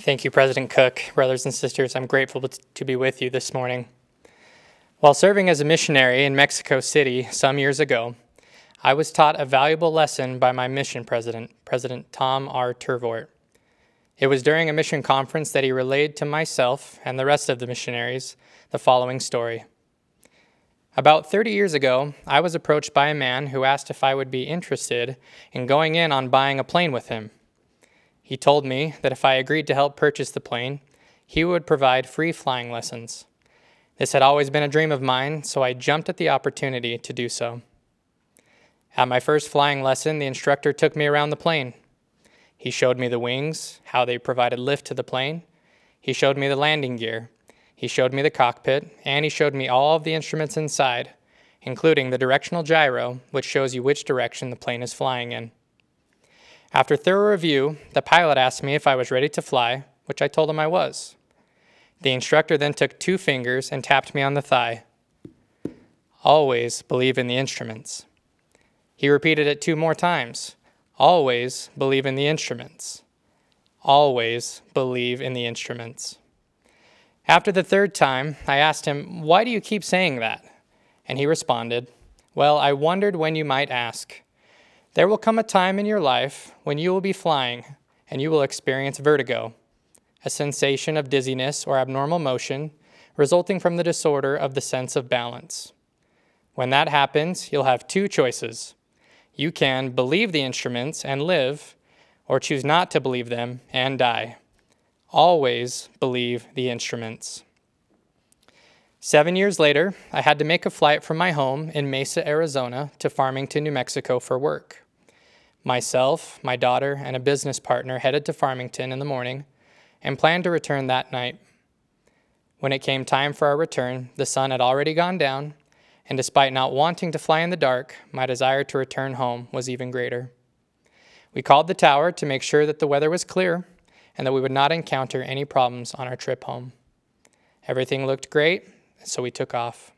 Thank you, President Cook. Brothers and sisters, I'm grateful to be with you this morning. While serving as a missionary in Mexico City some years ago, I was taught a valuable lesson by my mission president, President Tom R. Turvort. It was during a mission conference that he relayed to myself and the rest of the missionaries the following story. About 30 years ago, I was approached by a man who asked if I would be interested in going in on buying a plane with him. He told me that if I agreed to help purchase the plane, he would provide free flying lessons. This had always been a dream of mine, so I jumped at the opportunity to do so. At my first flying lesson, the instructor took me around the plane. He showed me the wings, how they provided lift to the plane. He showed me the landing gear, he showed me the cockpit, and he showed me all of the instruments inside, including the directional gyro, which shows you which direction the plane is flying in. After thorough review, the pilot asked me if I was ready to fly, which I told him I was. The instructor then took two fingers and tapped me on the thigh. Always believe in the instruments. He repeated it two more times. Always believe in the instruments. Always believe in the instruments. After the third time, I asked him, Why do you keep saying that? And he responded, Well, I wondered when you might ask. There will come a time in your life when you will be flying and you will experience vertigo, a sensation of dizziness or abnormal motion resulting from the disorder of the sense of balance. When that happens, you'll have two choices. You can believe the instruments and live, or choose not to believe them and die. Always believe the instruments. Seven years later, I had to make a flight from my home in Mesa, Arizona to Farmington, New Mexico for work. Myself, my daughter, and a business partner headed to Farmington in the morning and planned to return that night. When it came time for our return, the sun had already gone down, and despite not wanting to fly in the dark, my desire to return home was even greater. We called the tower to make sure that the weather was clear and that we would not encounter any problems on our trip home. Everything looked great, so we took off.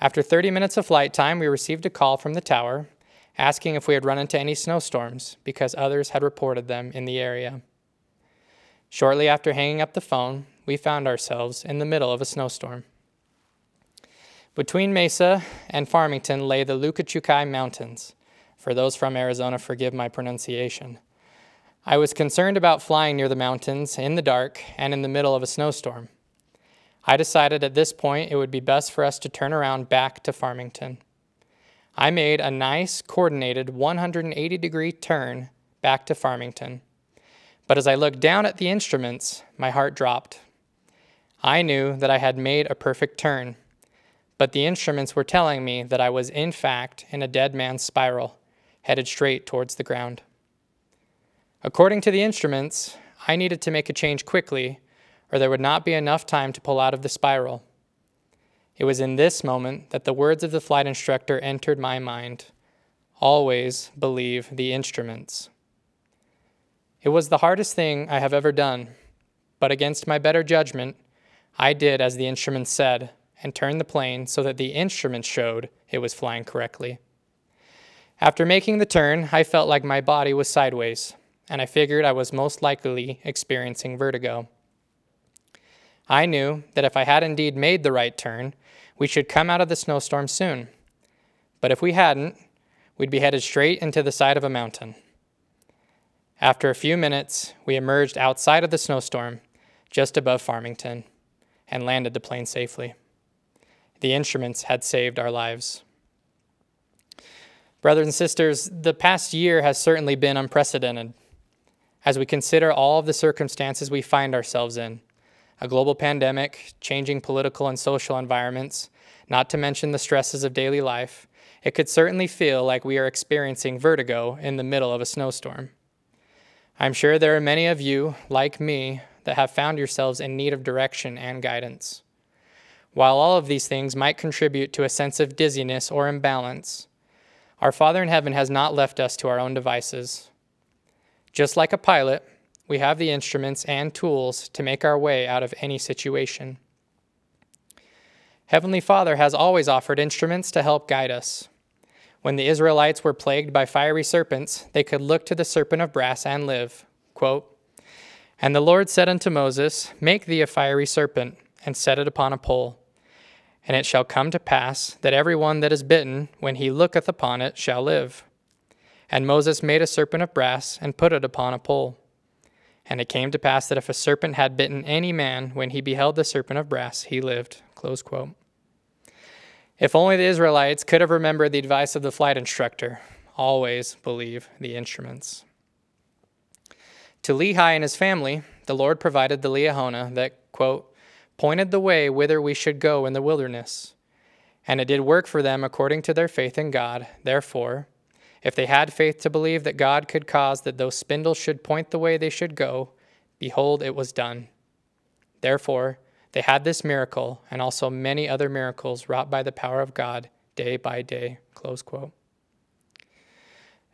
After 30 minutes of flight time, we received a call from the tower asking if we had run into any snowstorms because others had reported them in the area. Shortly after hanging up the phone, we found ourselves in the middle of a snowstorm. Between Mesa and Farmington lay the Lukachukai Mountains. For those from Arizona, forgive my pronunciation. I was concerned about flying near the mountains in the dark and in the middle of a snowstorm. I decided at this point it would be best for us to turn around back to Farmington. I made a nice, coordinated 180 degree turn back to Farmington. But as I looked down at the instruments, my heart dropped. I knew that I had made a perfect turn, but the instruments were telling me that I was, in fact, in a dead man's spiral, headed straight towards the ground. According to the instruments, I needed to make a change quickly, or there would not be enough time to pull out of the spiral. It was in this moment that the words of the flight instructor entered my mind always believe the instruments. It was the hardest thing I have ever done, but against my better judgment, I did as the instruments said and turned the plane so that the instruments showed it was flying correctly. After making the turn, I felt like my body was sideways and I figured I was most likely experiencing vertigo. I knew that if I had indeed made the right turn, we should come out of the snowstorm soon. But if we hadn't, we'd be headed straight into the side of a mountain. After a few minutes, we emerged outside of the snowstorm, just above Farmington, and landed the plane safely. The instruments had saved our lives. Brothers and sisters, the past year has certainly been unprecedented as we consider all of the circumstances we find ourselves in a global pandemic, changing political and social environments, not to mention the stresses of daily life, it could certainly feel like we are experiencing vertigo in the middle of a snowstorm. I'm sure there are many of you, like me, that have found yourselves in need of direction and guidance. While all of these things might contribute to a sense of dizziness or imbalance, our Father in heaven has not left us to our own devices. Just like a pilot, we have the instruments and tools to make our way out of any situation. Heavenly Father has always offered instruments to help guide us. When the Israelites were plagued by fiery serpents, they could look to the serpent of brass and live. Quote, And the Lord said unto Moses, Make thee a fiery serpent, and set it upon a pole. And it shall come to pass that every one that is bitten, when he looketh upon it, shall live. And Moses made a serpent of brass, and put it upon a pole. And it came to pass that if a serpent had bitten any man, when he beheld the serpent of brass, he lived. Close quote. If only the Israelites could have remembered the advice of the flight instructor always believe the instruments. To Lehi and his family, the Lord provided the Liahona that, quote, pointed the way whither we should go in the wilderness. And it did work for them according to their faith in God. Therefore, if they had faith to believe that God could cause that those spindles should point the way they should go, behold, it was done. Therefore, they had this miracle and also many other miracles wrought by the power of God day by day. Close quote.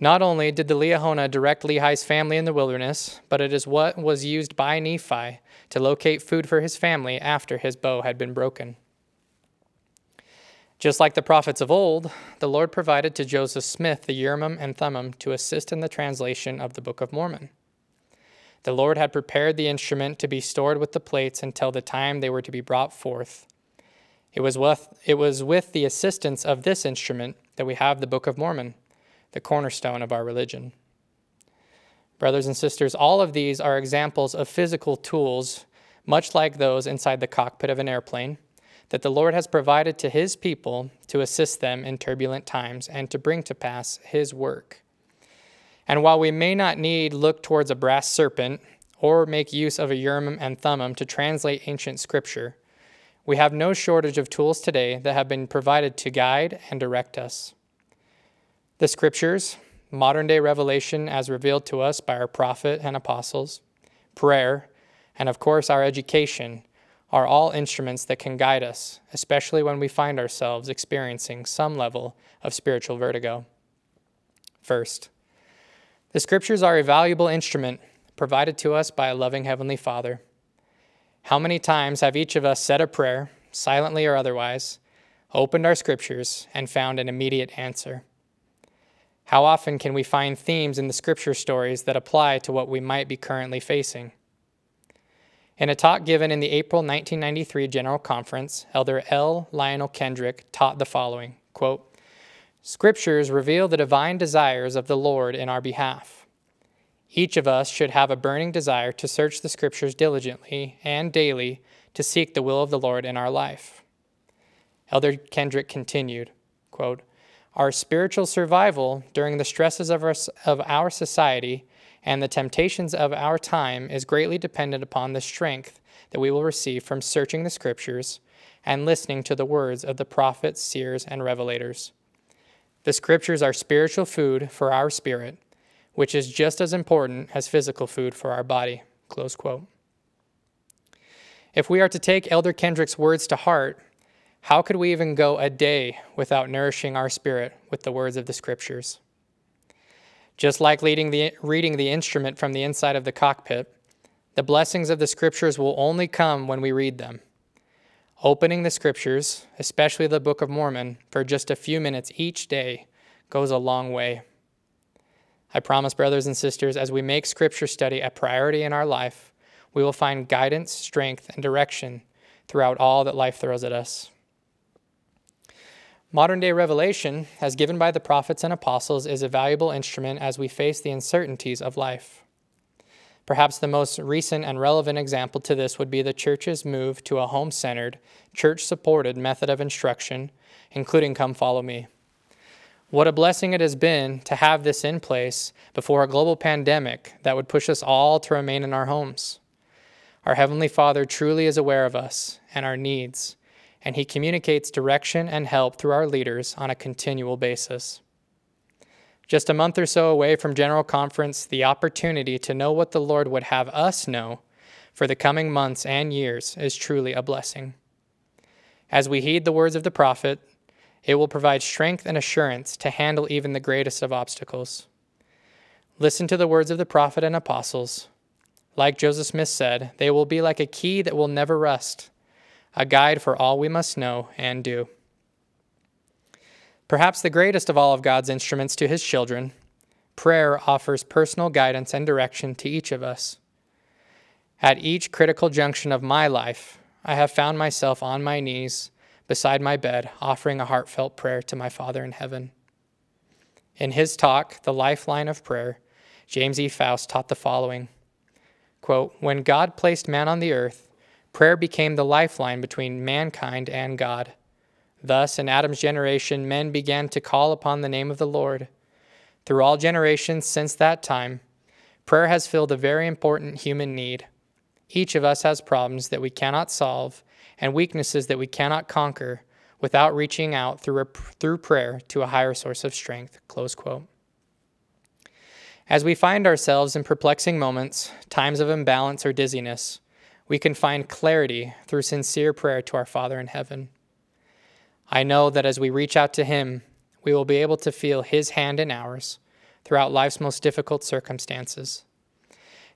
Not only did the Liahona direct Lehi's family in the wilderness, but it is what was used by Nephi to locate food for his family after his bow had been broken. Just like the prophets of old, the Lord provided to Joseph Smith the Urim and Thummim to assist in the translation of the Book of Mormon. The Lord had prepared the instrument to be stored with the plates until the time they were to be brought forth. It was with, it was with the assistance of this instrument that we have the Book of Mormon, the cornerstone of our religion. Brothers and sisters, all of these are examples of physical tools, much like those inside the cockpit of an airplane that the Lord has provided to his people to assist them in turbulent times and to bring to pass his work. And while we may not need look towards a brass serpent or make use of a Urim and Thummim to translate ancient scripture, we have no shortage of tools today that have been provided to guide and direct us. The scriptures, modern day revelation as revealed to us by our prophet and apostles, prayer, and of course our education are all instruments that can guide us, especially when we find ourselves experiencing some level of spiritual vertigo. First, the scriptures are a valuable instrument provided to us by a loving Heavenly Father. How many times have each of us said a prayer, silently or otherwise, opened our scriptures, and found an immediate answer? How often can we find themes in the scripture stories that apply to what we might be currently facing? In a talk given in the April 1993 General Conference, Elder L. Lionel Kendrick taught the following quote, Scriptures reveal the divine desires of the Lord in our behalf. Each of us should have a burning desire to search the Scriptures diligently and daily to seek the will of the Lord in our life. Elder Kendrick continued, quote, Our spiritual survival during the stresses of our, of our society and the temptations of our time is greatly dependent upon the strength that we will receive from searching the Scriptures and listening to the words of the prophets, seers, and revelators. The Scriptures are spiritual food for our spirit, which is just as important as physical food for our body. Close quote. If we are to take Elder Kendrick's words to heart, how could we even go a day without nourishing our spirit with the words of the Scriptures? Just like the, reading the instrument from the inside of the cockpit, the blessings of the scriptures will only come when we read them. Opening the scriptures, especially the Book of Mormon, for just a few minutes each day goes a long way. I promise, brothers and sisters, as we make scripture study a priority in our life, we will find guidance, strength, and direction throughout all that life throws at us. Modern day revelation, as given by the prophets and apostles, is a valuable instrument as we face the uncertainties of life. Perhaps the most recent and relevant example to this would be the church's move to a home centered, church supported method of instruction, including Come Follow Me. What a blessing it has been to have this in place before a global pandemic that would push us all to remain in our homes. Our Heavenly Father truly is aware of us and our needs and he communicates direction and help through our leaders on a continual basis. Just a month or so away from General Conference, the opportunity to know what the Lord would have us know for the coming months and years is truly a blessing. As we heed the words of the prophet, it will provide strength and assurance to handle even the greatest of obstacles. Listen to the words of the prophet and apostles. Like Joseph Smith said, they will be like a key that will never rust a guide for all we must know and do. Perhaps the greatest of all of God's instruments to his children, prayer offers personal guidance and direction to each of us. At each critical junction of my life, I have found myself on my knees beside my bed, offering a heartfelt prayer to my Father in heaven. In his talk, The Lifeline of Prayer, James E. Faust taught the following quote, When God placed man on the earth, prayer became the lifeline between mankind and God. Thus, in Adam's generation, men began to call upon the name of the Lord. Through all generations since that time, prayer has filled a very important human need. Each of us has problems that we cannot solve and weaknesses that we cannot conquer without reaching out through, a, through prayer to a higher source of strength. Close quote. As we find ourselves in perplexing moments, times of imbalance or dizziness, we can find clarity through sincere prayer to our Father in heaven. I know that as we reach out to Him, we will be able to feel His hand in ours throughout life's most difficult circumstances.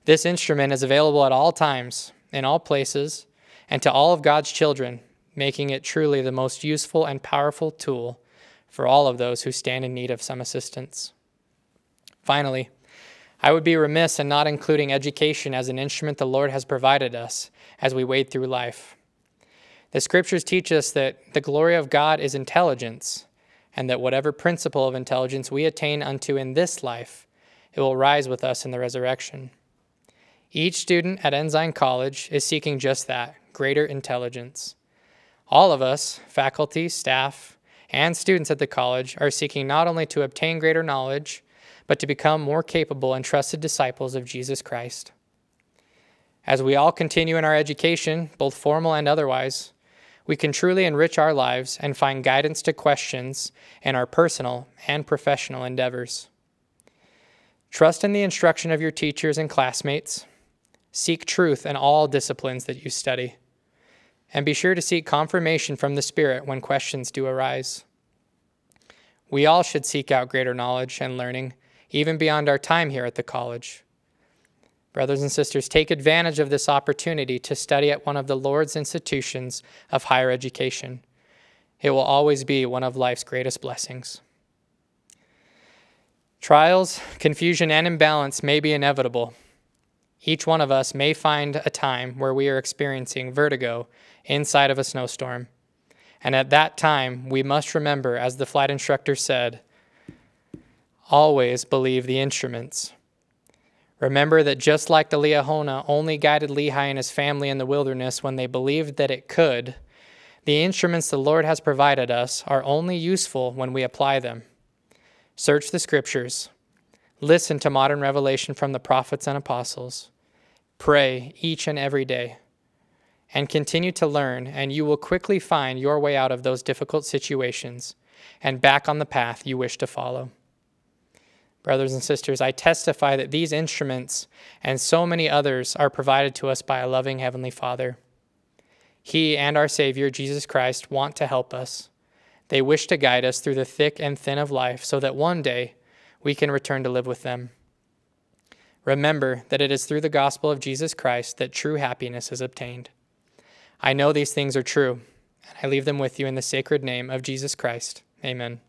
This instrument is available at all times, in all places, and to all of God's children, making it truly the most useful and powerful tool for all of those who stand in need of some assistance. Finally, I would be remiss in not including education as an instrument the Lord has provided us as we wade through life. The scriptures teach us that the glory of God is intelligence, and that whatever principle of intelligence we attain unto in this life, it will rise with us in the resurrection. Each student at Ensign College is seeking just that greater intelligence. All of us, faculty, staff, and students at the college, are seeking not only to obtain greater knowledge, but to become more capable and trusted disciples of Jesus Christ. As we all continue in our education, both formal and otherwise, we can truly enrich our lives and find guidance to questions in our personal and professional endeavors. Trust in the instruction of your teachers and classmates Seek truth in all disciplines that you study. And be sure to seek confirmation from the Spirit when questions do arise. We all should seek out greater knowledge and learning, even beyond our time here at the college. Brothers and sisters, take advantage of this opportunity to study at one of the Lord's institutions of higher education. It will always be one of life's greatest blessings. Trials, confusion, and imbalance may be inevitable, each one of us may find a time where we are experiencing vertigo inside of a snowstorm. And at that time, we must remember, as the flight instructor said, always believe the instruments. Remember that just like the Liahona only guided Lehi and his family in the wilderness when they believed that it could, the instruments the Lord has provided us are only useful when we apply them. Search the scriptures. Listen to modern revelation from the prophets and apostles. Pray each and every day and continue to learn, and you will quickly find your way out of those difficult situations and back on the path you wish to follow. Brothers and sisters, I testify that these instruments and so many others are provided to us by a loving Heavenly Father. He and our Savior, Jesus Christ, want to help us. They wish to guide us through the thick and thin of life so that one day we can return to live with them. Remember that it is through the gospel of Jesus Christ that true happiness is obtained. I know these things are true, and I leave them with you in the sacred name of Jesus Christ. Amen.